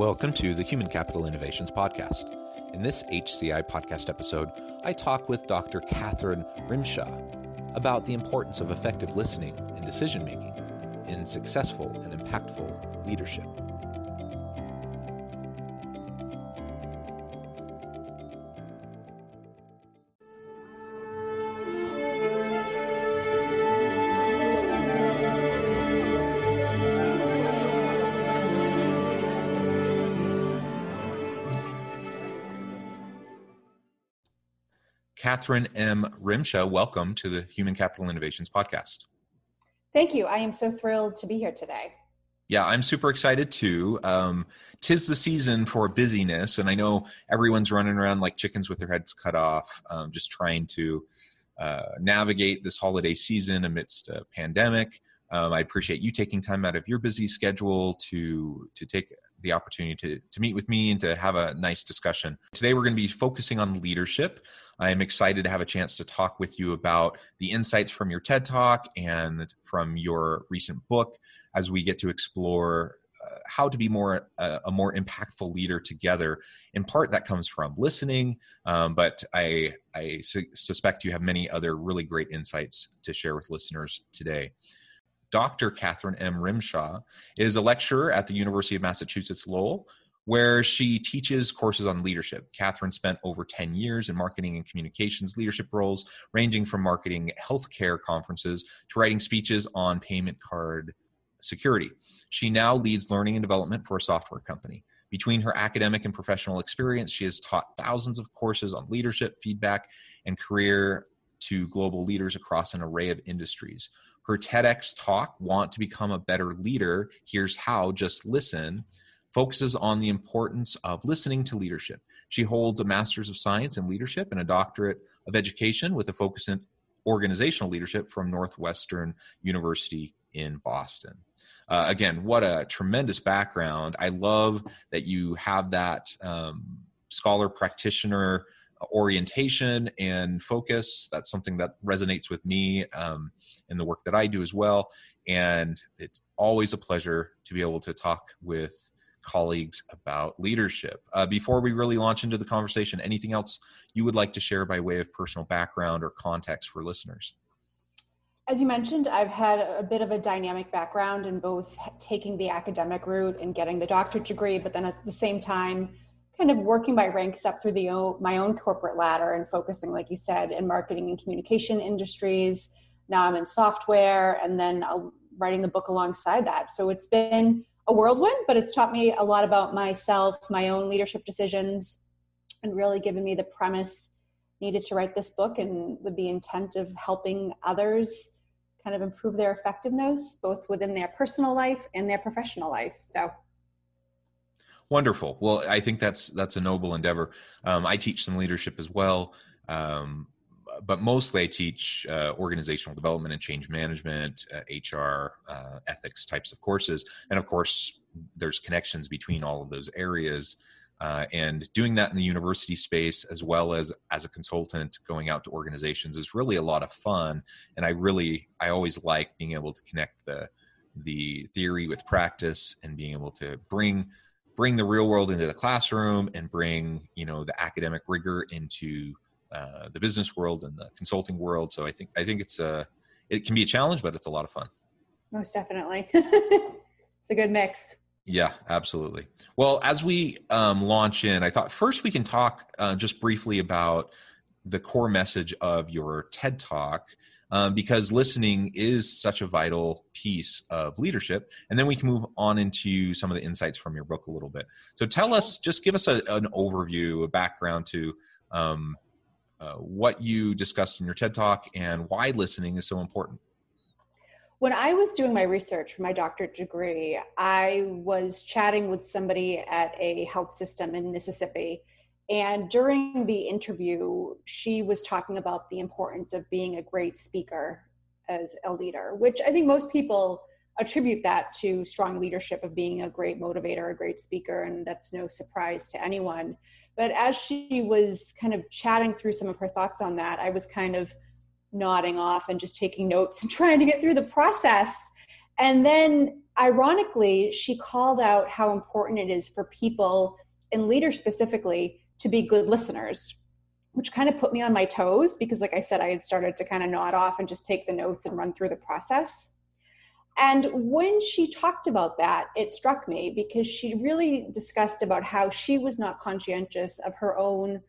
Welcome to the Human Capital Innovations Podcast. In this HCI podcast episode, I talk with Dr. Catherine Rymsha about the importance of effective listening and decision making in successful and impactful leadership. Catherine M. Rymsha, welcome to the Human Capital Innovations Podcast. Thank you. I am so thrilled to be here today. Yeah, I'm super excited too. Um, tis the season for busyness, and I know everyone's running around like chickens with their heads cut off, um, just trying to uh, navigate this holiday season amidst a pandemic. Um, I appreciate you taking time out of your busy schedule to to take the opportunity to, to meet with me and to have a nice discussion. Today, we're going to be focusing on leadership. I'm excited to have a chance to talk with you about the insights from your TED Talk and from your recent book as we get to explore uh, how to be more uh, a more impactful leader together. In part, that comes from listening, um, but I I su- suspect you have many other really great insights to share with listeners today. Dr. Catherine M. Rymsha is a lecturer at the University of Massachusetts Lowell, where she teaches courses on leadership. Catherine spent over 10 years in marketing and communications leadership roles, ranging from marketing healthcare conferences to writing speeches on payment card security. She now leads learning and development for a software company. Between her academic and professional experience, she has taught thousands of courses on leadership, feedback, and career to global leaders across an array of industries. Her TEDx talk, Want to Become a Better Leader, Here's How, Just Listen, focuses on the importance of listening to leadership. She holds a Master's of Science in Leadership and a Doctorate of Education with a focus in organizational leadership from Northeastern University in Boston. Uh, again, what a tremendous background. I love that you have that um, scholar practitioner orientation and focus. That's something that resonates with me um, in the work that I do as well. And it's always a pleasure to be able to talk with colleagues about leadership. Uh, before we really launch into the conversation, anything else you would like to share by way of personal background or context for listeners? As you mentioned, I've had a bit of a dynamic background in both taking the academic route and getting the doctorate degree, but then at the same time, kind of working my ranks up through the my own corporate ladder and focusing, like you said, in marketing and communication industries. Now I'm in software, and then I'll, writing the book alongside that. So it's been a whirlwind, but it's taught me a lot about myself, my own leadership decisions, and really given me the premise needed to write this book, and with the intent of helping others kind of improve their effectiveness, both within their personal life and their professional life. So Wonderful. Well, I think that's that's a noble endeavor. Um, I teach some leadership as well, um, but mostly I teach uh, organizational development and change management, uh, HR, uh, ethics types of courses, and of course, there's connections between all of those areas. Uh, and doing that in the university space as well as as a consultant going out to organizations is really a lot of fun and i really i always like being able to connect the the theory with practice and being able to bring bring the real world into the classroom and bring you know the academic rigor into uh, the business world and the consulting world. So I think I think it's a it can be a challenge, but it's a lot of fun. Most definitely, it's a good mix. Yeah, absolutely. Well, as we um, launch in, I thought first we can talk uh, just briefly about the core message of your TED Talk um, because listening is such a vital piece of leadership. And then we can move on into some of the insights from your book a little bit. So tell us, just give us a, an overview, a background to um, uh, what you discussed in your TED Talk and why listening is so important. when I was doing my research for my doctorate degree, I was chatting with somebody at a health system in Mississippi. And during the interview, she was talking about the importance of being a great speaker as a leader, which I think most people attribute that to strong leadership of being a great motivator, a great speaker, and that's no surprise to anyone. But as she was kind of chatting through some of her thoughts on that, I was kind of nodding off and just taking notes and trying to get through the process. And then, ironically, she called out how important it is for people and leaders specifically to be good listeners, which kind of put me on my toes because, like I said, I had started to kind of nod off and just take the notes and run through the process. And when she talked about that, it struck me because she really discussed about how she was not conscientious of her own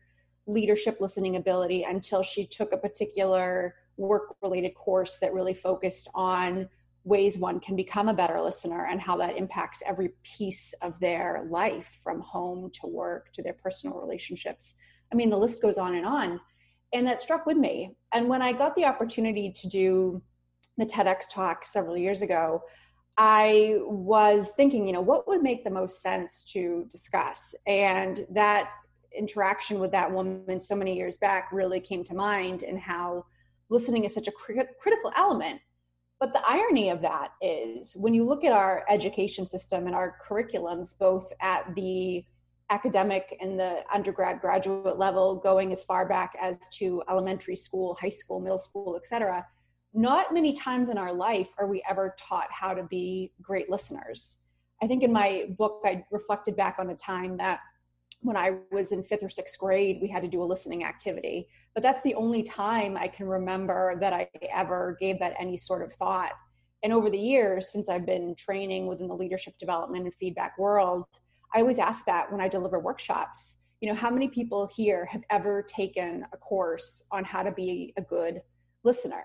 leadership listening ability until she took a particular work related course that really focused on ways one can become a better listener and how that impacts every piece of their life from home to work to their personal relationships. I mean, the list goes on and on. And that struck with me. And when I got the opportunity to do the TEDx talk several years ago, I was thinking, you know, what would make the most sense to discuss? And that interaction with that woman so many years back really came to mind and how listening is such a critical element but the irony of that is when you look at our education system and our curriculums both at the academic and the undergrad graduate level going as far back as to elementary school high school middle school etc not many times in our life are we ever taught how to be great listeners i think in my book i reflected back on a time that when I was in fifth or sixth grade, we had to do a listening activity. But that's the only time I can remember that I ever gave that any sort of thought. And over the years, since I've been training within the leadership development and feedback world, I always ask that when I deliver workshops. You know, how many people here have ever taken a course on how to be a good listener?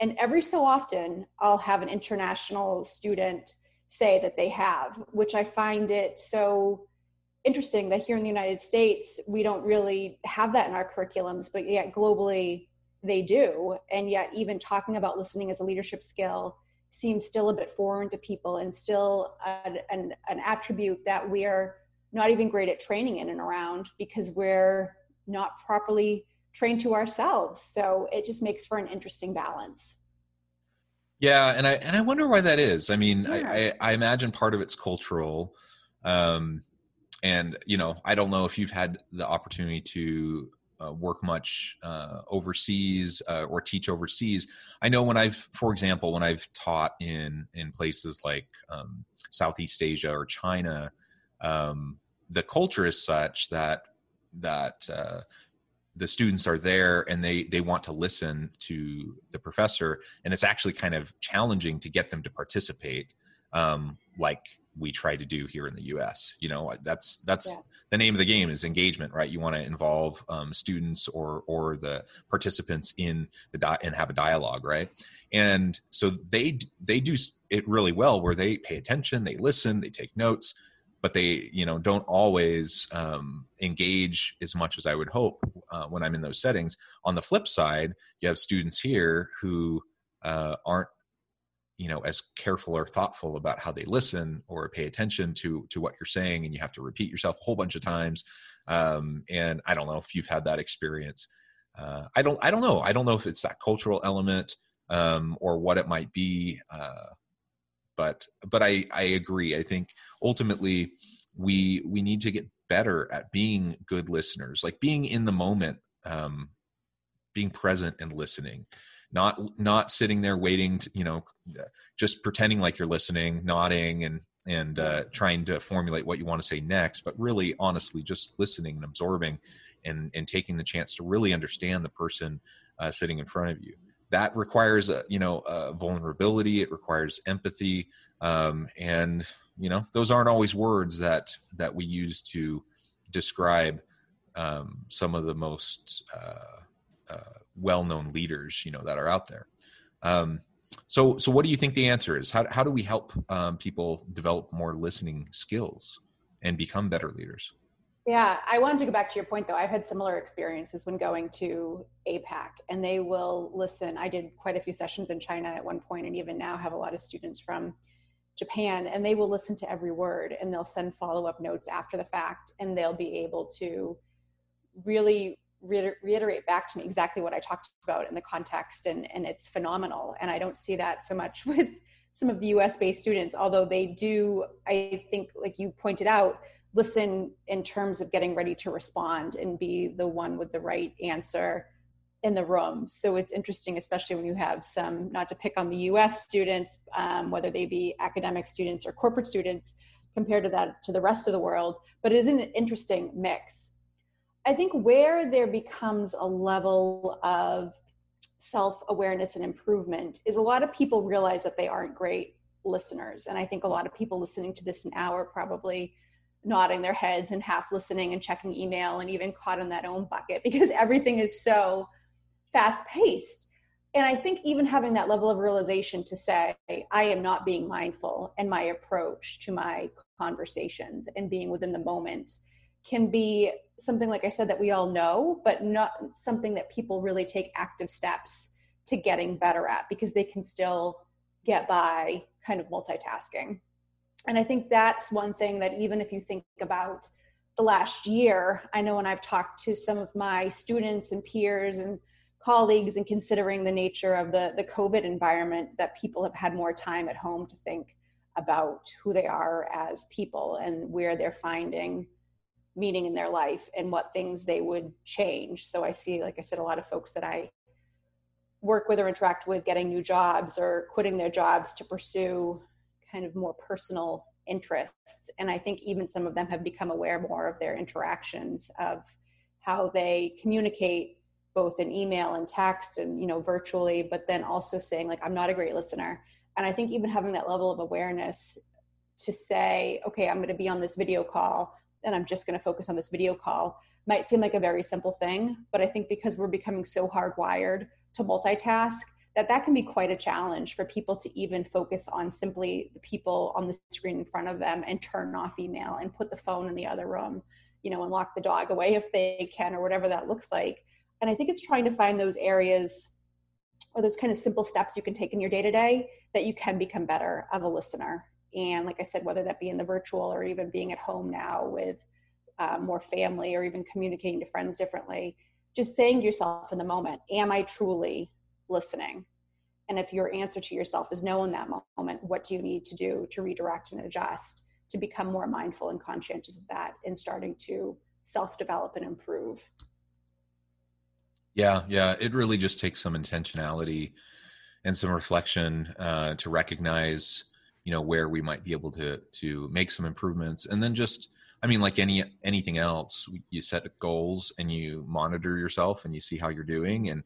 And every so often, I'll have an international student say that they have, which I find it so interesting that here in the United States, we don't really have that in our curriculums, but yet globally they do. And yet, even talking about listening as a leadership skill seems still a bit foreign to people and still an, an, an attribute that we are not even great at training in and around because we're not properly trained to ourselves. So it just makes for an interesting balance. Yeah, and I and I wonder why that is. I mean, yeah. I, I, I imagine part of it's cultural. Um, and you know i don't know if you've had the opportunity to uh, work much uh, overseas uh, or teach overseas. I know when i've for example when i've taught in in places like um, southeast asia or china um, the culture is such that that uh, the students are there and they they want to listen to the professor. And it's actually kind of challenging to get them to participate um, like we try to do here in the U.S. You know, that's that's yeah. the name of the game is engagement, right? You want to involve um, students or or the participants in the di- and have a dialogue, right? And so they they do it really well, where they pay attention, they listen, they take notes, but they you know don't always um, engage as much as I would hope uh, when I'm in those settings. On the flip side, you have students here who uh, aren't you know as careful or thoughtful about how they listen or pay attention to to what you're saying and you have to repeat yourself a whole bunch of times um, and i don't know if you've had that experience. Uh, i don't i don't know. I don't know if it's that cultural element um, or what it might be uh, but but i i agree. I think ultimately we we need to get better at being good listeners like being in the moment um, being present and listening not not sitting there waiting to, you know just pretending like you're listening nodding and and uh, trying to formulate what you want to say next but really honestly just listening and absorbing and and taking the chance to really understand the person uh, sitting in front of you. That requires a you know a vulnerability it requires empathy um, and you know those aren't always words that that we use to describe um, some of the most uh, uh well-known leaders you know that are out there um, so so what do you think the answer is how, how do we help um, people develop more listening skills and become better leaders Yeah, I wanted to go back to your point though. I've had similar experiences when going to APAC, and they will listen. I did quite a few sessions in China at one point, and even now have a lot of students from Japan, and they will listen to every word and they'll send follow up notes after the fact, and they'll be able to really reiterate back to me exactly what I talked about in the context, and, and it's phenomenal. And I don't see that so much with some of the US based students, although they do, I think, like you pointed out, listen in terms of getting ready to respond and be the one with the right answer in the room. So it's interesting, especially when you have some, not to pick on the US students, um, whether they be academic students or corporate students, compared to that to the rest of the world, but it is an interesting mix. I think where there becomes a level of self awareness and improvement is a lot of people realize that they aren't great listeners. And I think a lot of people listening to this now are probably nodding their heads and half listening and checking email and even caught in that own bucket because everything is so fast paced. And I think even having that level of realization to say, I am not being mindful in my approach to my conversations and being within the moment can be something, like I said, that we all know, but not something that people really take active steps to getting better at because they can still get by kind of multitasking. And I think that's one thing that even if you think about the last year, I know when I've talked to some of my students and peers and colleagues and considering the nature of the, the COVID environment, that people have had more time at home to think about who they are as people and where they're finding meaning in their life and what things they would change. So I see, like I said, a lot of folks that I work with or interact with getting new jobs or quitting their jobs to pursue kind of more personal interests. And I think even some of them have become aware more of their interactions of how they communicate both in email and text and you know virtually but then also saying like i'm not a great listener and i think even having that level of awareness to say okay i'm going to be on this video call and i'm just going to focus on this video call might seem like a very simple thing but i think because we're becoming so hardwired to multitask that that can be quite a challenge for people to even focus on simply the people on the screen in front of them and turn off email and put the phone in the other room you know and lock the dog away if they can or whatever that looks like. And i think it's trying to find those areas or those kind of simple steps you can take in your day to day that you can become better of a listener and like i said whether that be in the virtual or even being at home now with uh, more family or even communicating to friends differently just saying to yourself in the moment am i truly listening. And if your answer to yourself is no in that moment, what do you need to do to redirect and adjust to become more mindful and conscientious of that and starting to self develop and improve? Yeah, yeah. It really just takes some intentionality and some reflection uh, to recognize, you know, where we might be able to to make some improvements, and then just, I mean, like any anything else, you set goals and you monitor yourself and you see how you're doing, and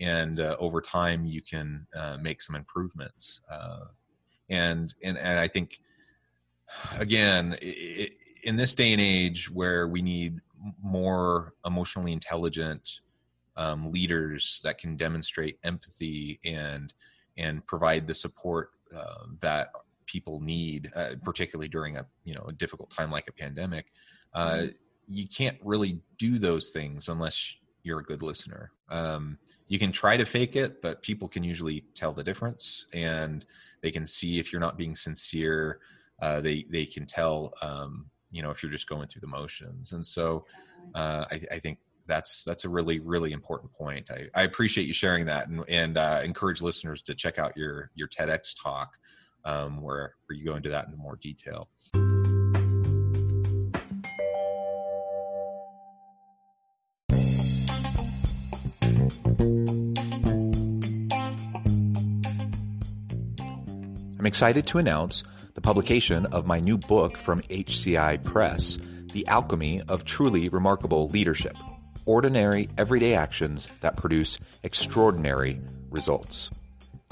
and uh, over time you can uh, make some improvements. Uh, and and and I think again it, in this day and age where we need more emotionally intelligent um, leaders that can demonstrate empathy and and provide the support uh, that people need, uh, particularly during a you know a difficult time like a pandemic. Uh, mm-hmm. You can't really do those things unless you're a good listener. Um, you can try to fake it, but people can usually tell the difference, and they can see if you're not being sincere. Uh, they they can tell, um, you know, if you're just going through the motions. And so, uh, I, I, think that's that's a really really important point. I, I appreciate you sharing that, and, and uh, encourage listeners to check out your your TEDx talk, um, where where you go into that in more detail. I'm excited to announce the publication of my new book from HCI Press, The Alchemy of Truly Remarkable Leadership Ordinary, Everyday Actions That Produce Extraordinary Results.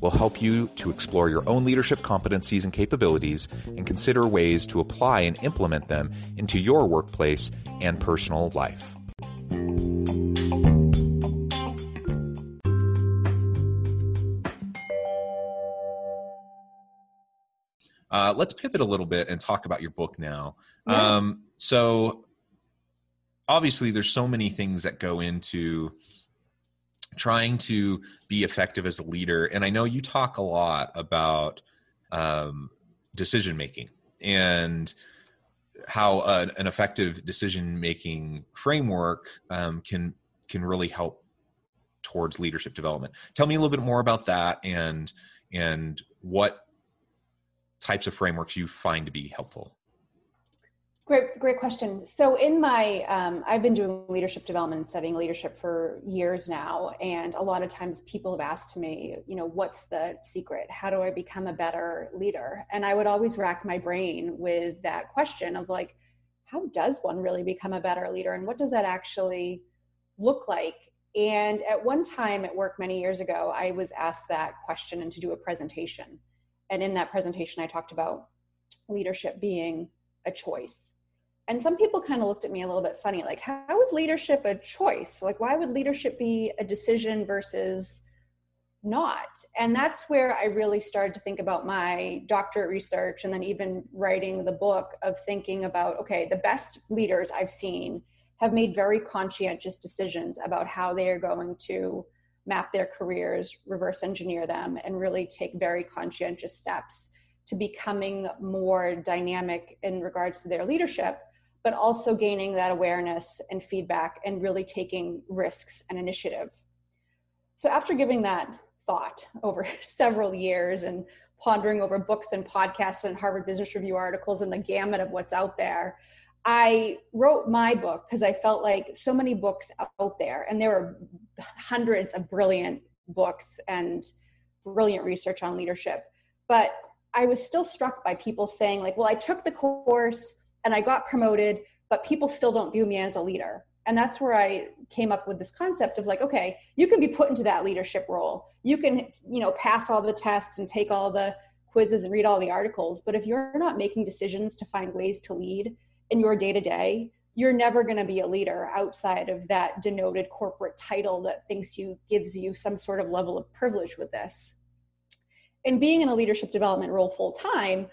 will help you to explore your own leadership competencies and capabilities and consider ways to apply and implement them into your workplace and personal life. Uh, let's pivot a little bit and talk about your book now. Yeah. Um, so, obviously, there's so many things that go into trying to be effective as a leader and i know you talk a lot about um, decision making and how an, an effective decision making framework um, can can really help towards leadership development. Tell me a little bit more about that and and what types of frameworks you find to be helpful Great, great question. So, in my, um, I've been doing leadership development and studying leadership for years now, and a lot of times people have asked me, you know, what's the secret? How do I become a better leader? And I would always rack my brain with that question of like, how does one really become a better leader, and what does that actually look like? And at one time at work many years ago, I was asked that question and to do a presentation. And in that presentation, I talked about leadership being a choice and some people kind of looked at me a little bit funny like how is leadership a choice? Like why would leadership be a decision versus not? And that's where i really started to think about my doctorate research and then even writing the book of thinking about okay the best leaders i've seen have made very conscientious decisions about how they are going to map their careers reverse engineer them and really take very conscientious steps to becoming more dynamic in regards to their leadership but also gaining that awareness and feedback and really taking risks and initiative. So, after giving that thought over several years and pondering over books and podcasts and Harvard Business Review articles and the gamut of what's out there, I wrote my book because I felt like so many books out there, and there are hundreds of brilliant books and brilliant research on leadership. But I was still struck by people saying, like, well, I took the course and I got promoted, but people still don't view me as a leader. And that's where I came up with this concept of like, okay, you can be put into that leadership role. You can, you know, pass all the tests and take all the quizzes and read all the articles. But if you're not making decisions to find ways to lead in your day to day, you're never going to be a leader outside of that denoted corporate title that thinks you gives you some sort of level of privilege with this. And being in a leadership development role full time,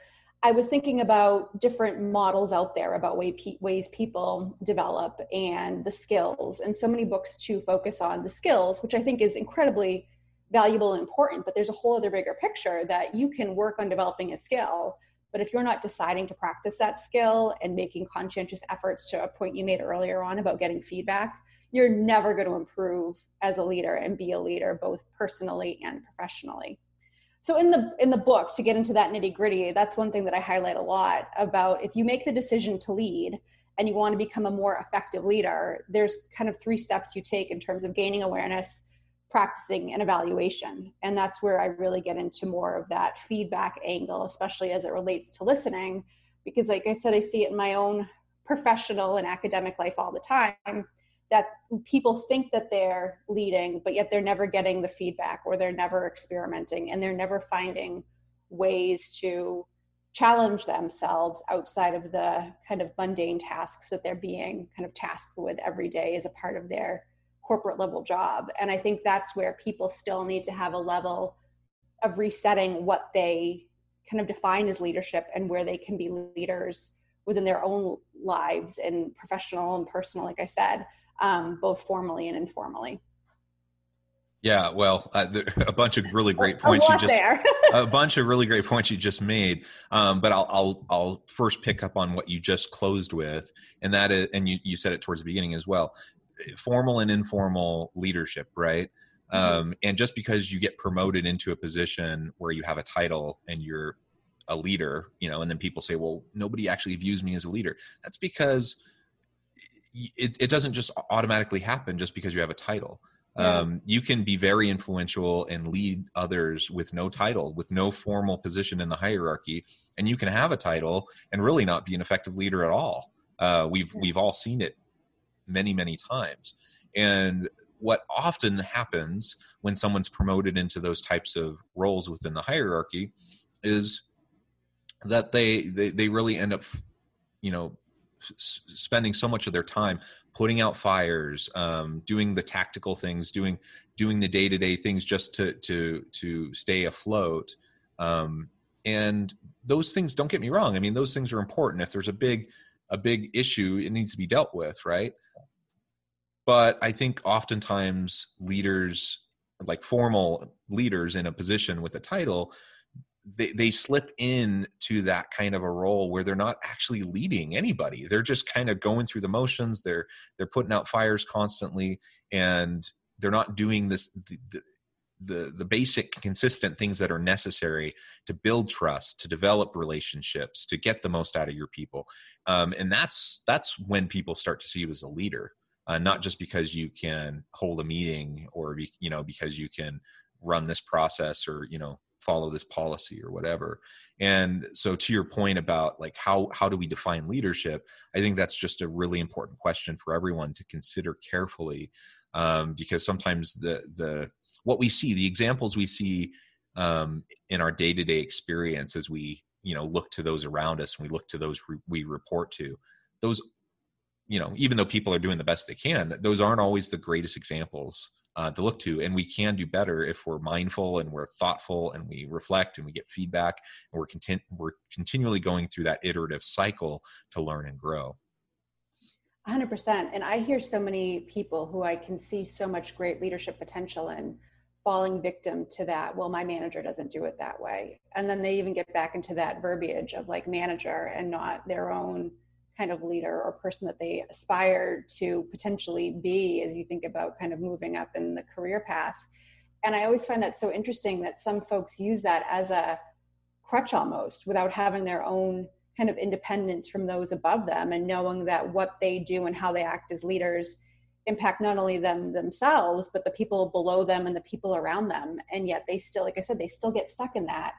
I was thinking about different models out there about way pe- ways people develop and the skills, and so many books to focus on the skills, which I think is incredibly valuable and important. But there's a whole other bigger picture that you can work on developing a skill, but if you're not deciding to practice that skill and making conscientious efforts to a point you made earlier on about getting feedback, you're never going to improve as a leader and be a leader both personally and professionally so in the in the book to get into that nitty gritty that's one thing that i highlight a lot about if you make the decision to lead and you want to become a more effective leader there's kind of three steps you take in terms of gaining awareness practicing and evaluation. And that's where i really get into more of that feedback angle especially as it relates to listening because like i said i see it in my own professional and academic life all the time that people think that they're leading, but yet they're never getting the feedback or they're never experimenting and they're never finding ways to challenge themselves outside of the kind of mundane tasks that they're being kind of tasked with every day as a part of their corporate level job. And I think that's where people still need to have a level of resetting what they kind of define as leadership and where they can be leaders within their own lives and professional and personal, like I said um, both formally and informally. Yeah, well, uh, a bunch of really great points you just a bunch of really great points you just made. Um, but I'll, I'll I'll first pick up on what you just closed with, and that is, and you you said it towards the beginning as well, formal and informal leadership, right? Um, and just because you get promoted into a position where you have a title and you're a leader, you know, and then people say, well, nobody actually views me as a leader. That's because it, it doesn't just automatically happen just because you have a title. Um, you can be very influential and lead others with no title, with no formal position in the hierarchy, and you can have a title and really not be an effective leader at all. Uh, we've we've all seen it many many times, and what often happens when someone's promoted into those types of roles within the hierarchy is that they they, they really end up you know spending so much of their time putting out fires um, doing the tactical things doing doing the day-to-day things just to to to stay afloat. Um, and those things don't get me wrong i mean those things are important. If there's a big a big issue it needs to be dealt with right? But i think oftentimes leaders like formal leaders in a position with a title they, they slip in to that kind of a role where they're not actually leading anybody. They're just kind of going through the motions. They're they're putting out fires constantly and they're not doing this the, the, the, basic consistent things that are necessary to build trust to develop relationships to get the most out of your people. Um, and that's that's when people start to see you as a leader uh, not just because you can hold a meeting or you know because you can run this process or you know follow this policy or whatever. And so to your point about like how how do we define leadership i think that's just a really important question for everyone to consider carefully um, because sometimes the the what we see the examples we see um, in our day-to-day experience as we you know look to those around us and we look to those re- we report to those you know even though people are doing the best they can those aren't always the greatest examples uh, to look to and we can do better if we're mindful and we're thoughtful and we reflect and we get feedback and we're content we're continually going through that iterative cycle to learn and grow. 100% and i hear so many people who i can see so much great leadership potential in falling victim to that well my manager doesn't do it that way. And then they even get back into that verbiage of like manager and not their own kind of leader or person that they aspire to potentially be as you think about kind of moving up in the career path. And I always find that so interesting that some folks use that as a crutch almost without having their own kind of independence from those above them and knowing that what they do and how they act as leaders impact not only them themselves but the people below them and the people around them. And yet they still like i said they still get stuck in that.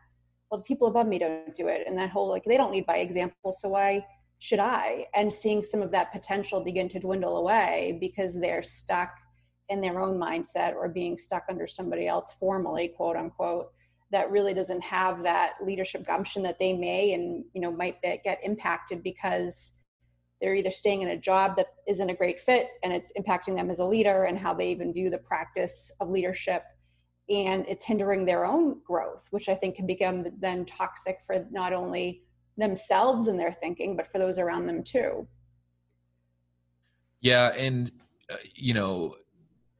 Well the people above me don't do it. And that whole like they don't lead by example. So why should I? And seeing some of that potential begin to dwindle away because they're stuck in their own mindset or being stuck under somebody else formally, quote unquote, that really doesn't have that leadership gumption that they may and you know might get impacted because they're either staying in a job that isn't a great fit and it's impacting them as a leader and how they even view the practice of leadership and it's hindering their own growth which i think can become then toxic for not only themselves and their thinking, but for those around them too. Yeah, and uh, you know,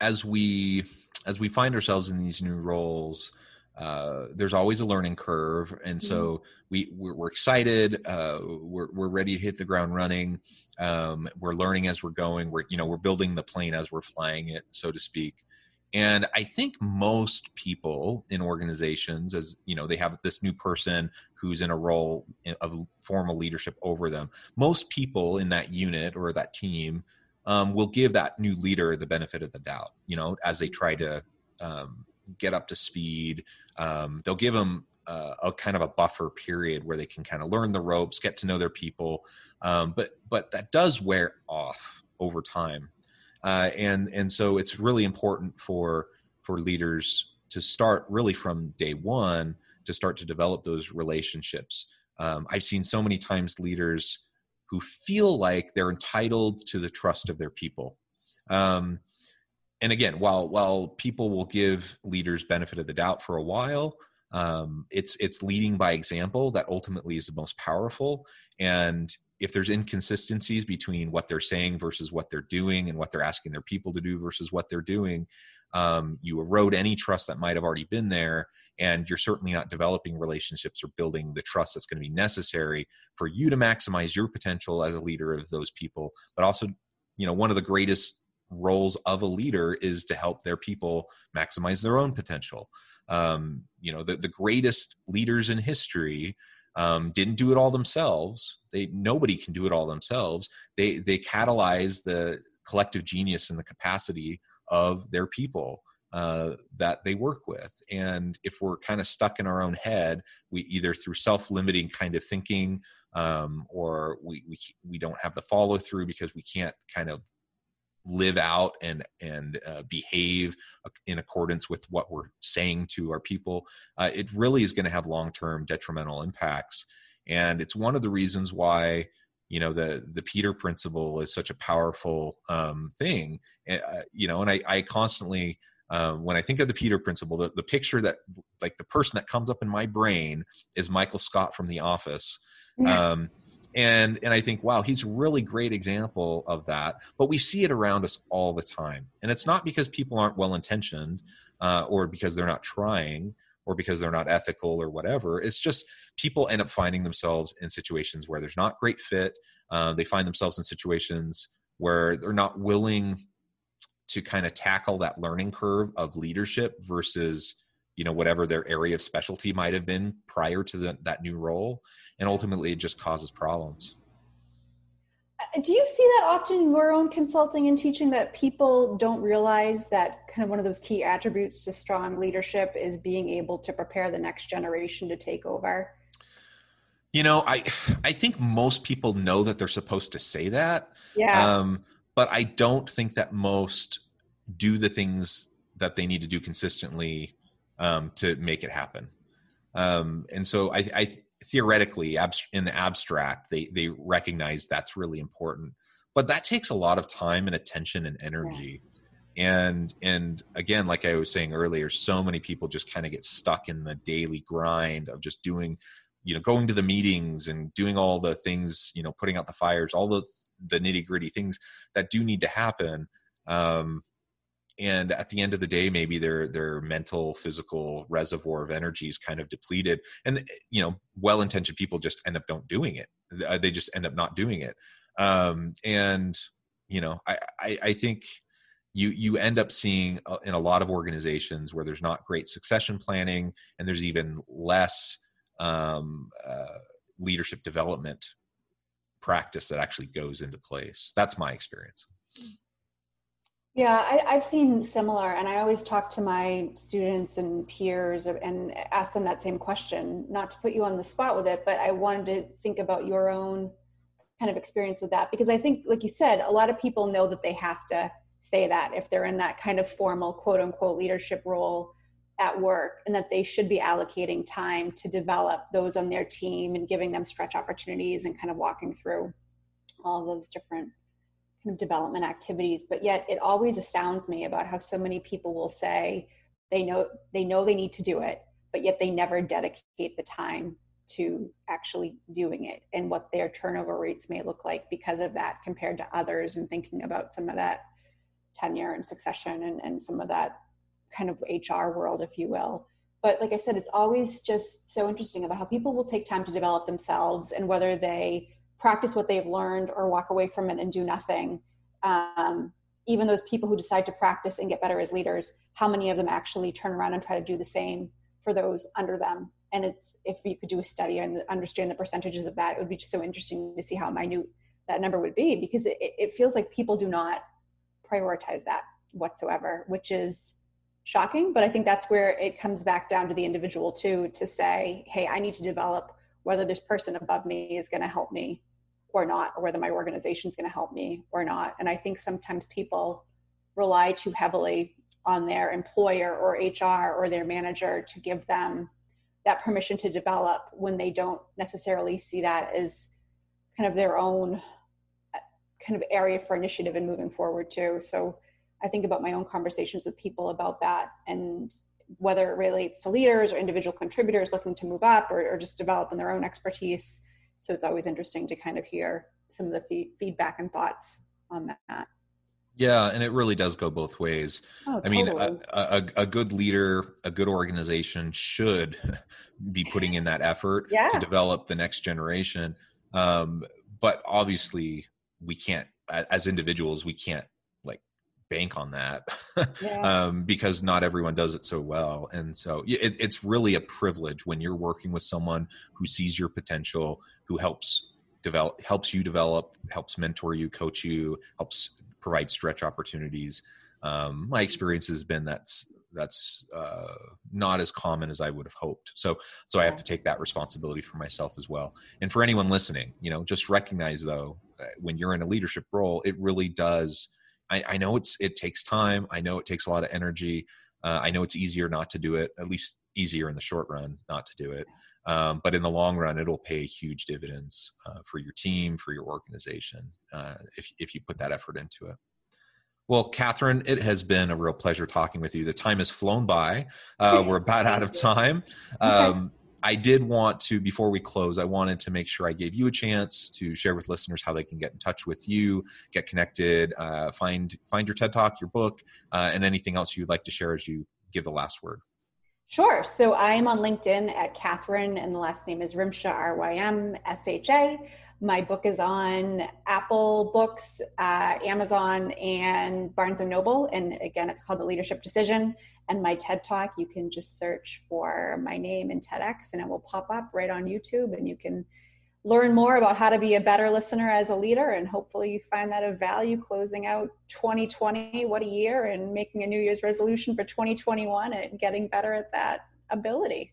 as we as we find ourselves in these new roles, uh, there's always a learning curve, and so mm-hmm. we we're, we're excited. Uh, we're we're ready to hit the ground running. Um, we're learning as we're going. We're you know we're building the plane as we're flying it, so to speak. And I think most people in organizations, as you know, they have this new person who's in a role of formal leadership over them. Most people in that unit or that team um, will give that new leader the benefit of the doubt. You know, as they try to um, get up to speed, um, they'll give them uh, a kind of a buffer period where they can kind of learn the ropes, get to know their people. Um, but but that does wear off over time uh, and and so it's really important for for leaders to start really from day one to start to develop those relationships. Um, I've seen so many times leaders who feel like they're entitled to the trust of their people. Um, and again, while while people will give leaders benefit of the doubt for a while, um, it's it's leading by example that ultimately is the most powerful. And if there's inconsistencies between what they're saying versus what they're doing and what they're asking their people to do versus what they're doing um, you erode any trust that might have already been there. And you're certainly not developing relationships or building the trust that's going to be necessary for you to maximize your potential as a leader of those people. But also you know one of the greatest roles of a leader is to help their people maximize their own potential um, you know the, the greatest leaders in history um, didn't do it all themselves they nobody can do it all themselves they they catalyze the collective genius and the capacity of their people uh, that they work with. And if we're kind of stuck in our own head, we either through self-limiting kind of thinking, um, or we, we we don't have the follow through because we can't kind of live out and and uh, behave in accordance with what we're saying to our people. Uh, it really is going to have long-term detrimental impacts, and it's one of the reasons why you know the the peter principle is such a powerful um, thing uh, you know and i i constantly um, when I think of the Peter principle, the, the picture that like the person that comes up in my brain is Michael Scott from The Office. Yeah. Um, and and I think, wow, he's really great example of that. But we see it around us all the time, and it's not because people aren't well intentioned, uh, or because they're not trying, or because they're not ethical, or whatever. It's just people end up finding themselves in situations where there's not great fit. Uh, they find themselves in situations where they're not willing to kind of tackle that learning curve of leadership versus you know whatever their area of specialty might have been prior to the, that new role and ultimately it just causes problems. Uh, do you see that often in your own consulting and teaching that people don't realize that kind of one of those key attributes to strong leadership is being able to prepare the next generation to take over? You know i i think most people know that they're supposed to say that yeah. um, but I don't think that most do the things that they need to do consistently um, to make it happen. Um, and so I, I theoretically, in the abstract, they they recognize that's really important, but that takes a lot of time and attention and energy. Yeah. And and again, like I was saying earlier, so many people just kind of get stuck in the daily grind of just doing, you know, going to the meetings and doing all the things, you know, putting out the fires, all the the nitty gritty things that do need to happen um, and at the end of the day maybe their their mental physical reservoir of energy is kind of depleted and you know well intentioned people just end up don't doing it uh, they just end up not doing it um, and you know I, I, I think you you end up seeing uh, in a lot of organizations where there's not great succession planning and there's even less um, uh, leadership development practice that actually goes into place. That's my experience. Yeah, I, have seen similar, and I always talk to my students and peers and ask them that same question. Not to put you on the spot with it, but I wanted to think about your own kind of experience with that because I think, like you said, a lot of people know that they have to say that if they're in that kind of formal quote unquote leadership role at work and that they should be allocating time to develop those on their team and giving them stretch opportunities and kind of walking through all those different development activities but yet it always astounds me about how so many people will say they know they know they need to do it but yet they never dedicate the time to actually doing it and what their turnover rates may look like because of that compared to others and thinking about some of that tenure and succession and, and some of that kind of HR world, if you will. But like I said, it's always just so interesting about how people will take time to develop themselves and whether they practice what they've learned or walk away from it and do nothing. Um, even those people who decide to practice and get better as leaders, how many of them actually turn around and try to do the same for those under them? And it's if you could do a study and understand the percentages of that, it would be just so interesting to see how minute that number would be because it, it feels like people do not prioritize that whatsoever, which is shocking but i think that's where it comes back down to the individual too to say hey i need to develop whether this person above me is going to help me or not or whether my organization is going to help me or not. And i think sometimes people rely too heavily on their employer or hr or their manager to give them that permission to develop when they don't necessarily see that as kind of their own uh, kind of area for initiative and moving forward too. So I think about my own conversations with people about that and whether it relates to leaders or individual contributors looking to move up or, or just develop in their own expertise. So it's always interesting to kind of hear some of the th- feedback and thoughts on that. Yeah, and it really does go both ways. Oh, I mean, a, a, a, good leader, a good organization should be putting in that effort yeah. to develop the next generation. Um, but obviously, we can't, as individuals, we can't bank on that yeah. um, because not everyone does it so well. And so it, it's really a privilege when you're working with someone who sees your potential, who helps develop, helps you develop, helps mentor you, coach you, helps provide stretch opportunities. Um, my experience has been that's that's uh, not as common as I would have hoped. So, so I have to take that responsibility for myself as well. And for anyone listening, you know, just recognize though, when you're in a leadership role, it really does. I, I know it's it takes time. I know it takes a lot of energy. Uh, I know it's easier not to do it. At least easier in the short run not to do it. Um, but in the long run, it'll pay huge dividends uh, for your team, for your organization, uh, if if you put that effort into it. Well, Catherine, it has been a real pleasure talking with you. The time has flown by. Uh, we're about out of time. Um, I did want to, before we close, I wanted to make sure I gave you a chance to share with listeners how they can get in touch with you, get connected, uh, find find your TED Talk, your book, uh, and anything else you'd like to share as you give the last word. Sure. So I'm on LinkedIn at Catherine, and the last name is Rymsha, R Y M S H A. My book is on Apple Books, uh, Amazon, and Barnes and Noble. And again, it's called The Leadership Decision. And my TED Talk, you can just search for my name in TEDx, and it will pop up right on YouTube. And you can learn more about how to be a better listener as a leader. And hopefully, you find that of value closing out 2020. What a year! And making a New Year's resolution for 2021 and getting better at that ability.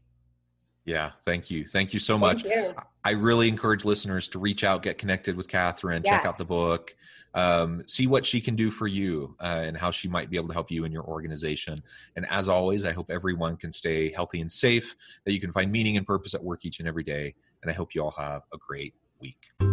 Yeah, thank you. Thank you so much. You. I really encourage listeners to reach out, get connected with Catherine, yes. check out the book, um, see what she can do for you uh, and how she might be able to help you in your organization. And as always, I hope everyone can stay healthy and safe, that you can find meaning and purpose at work each and every day. And I hope you all have a great week.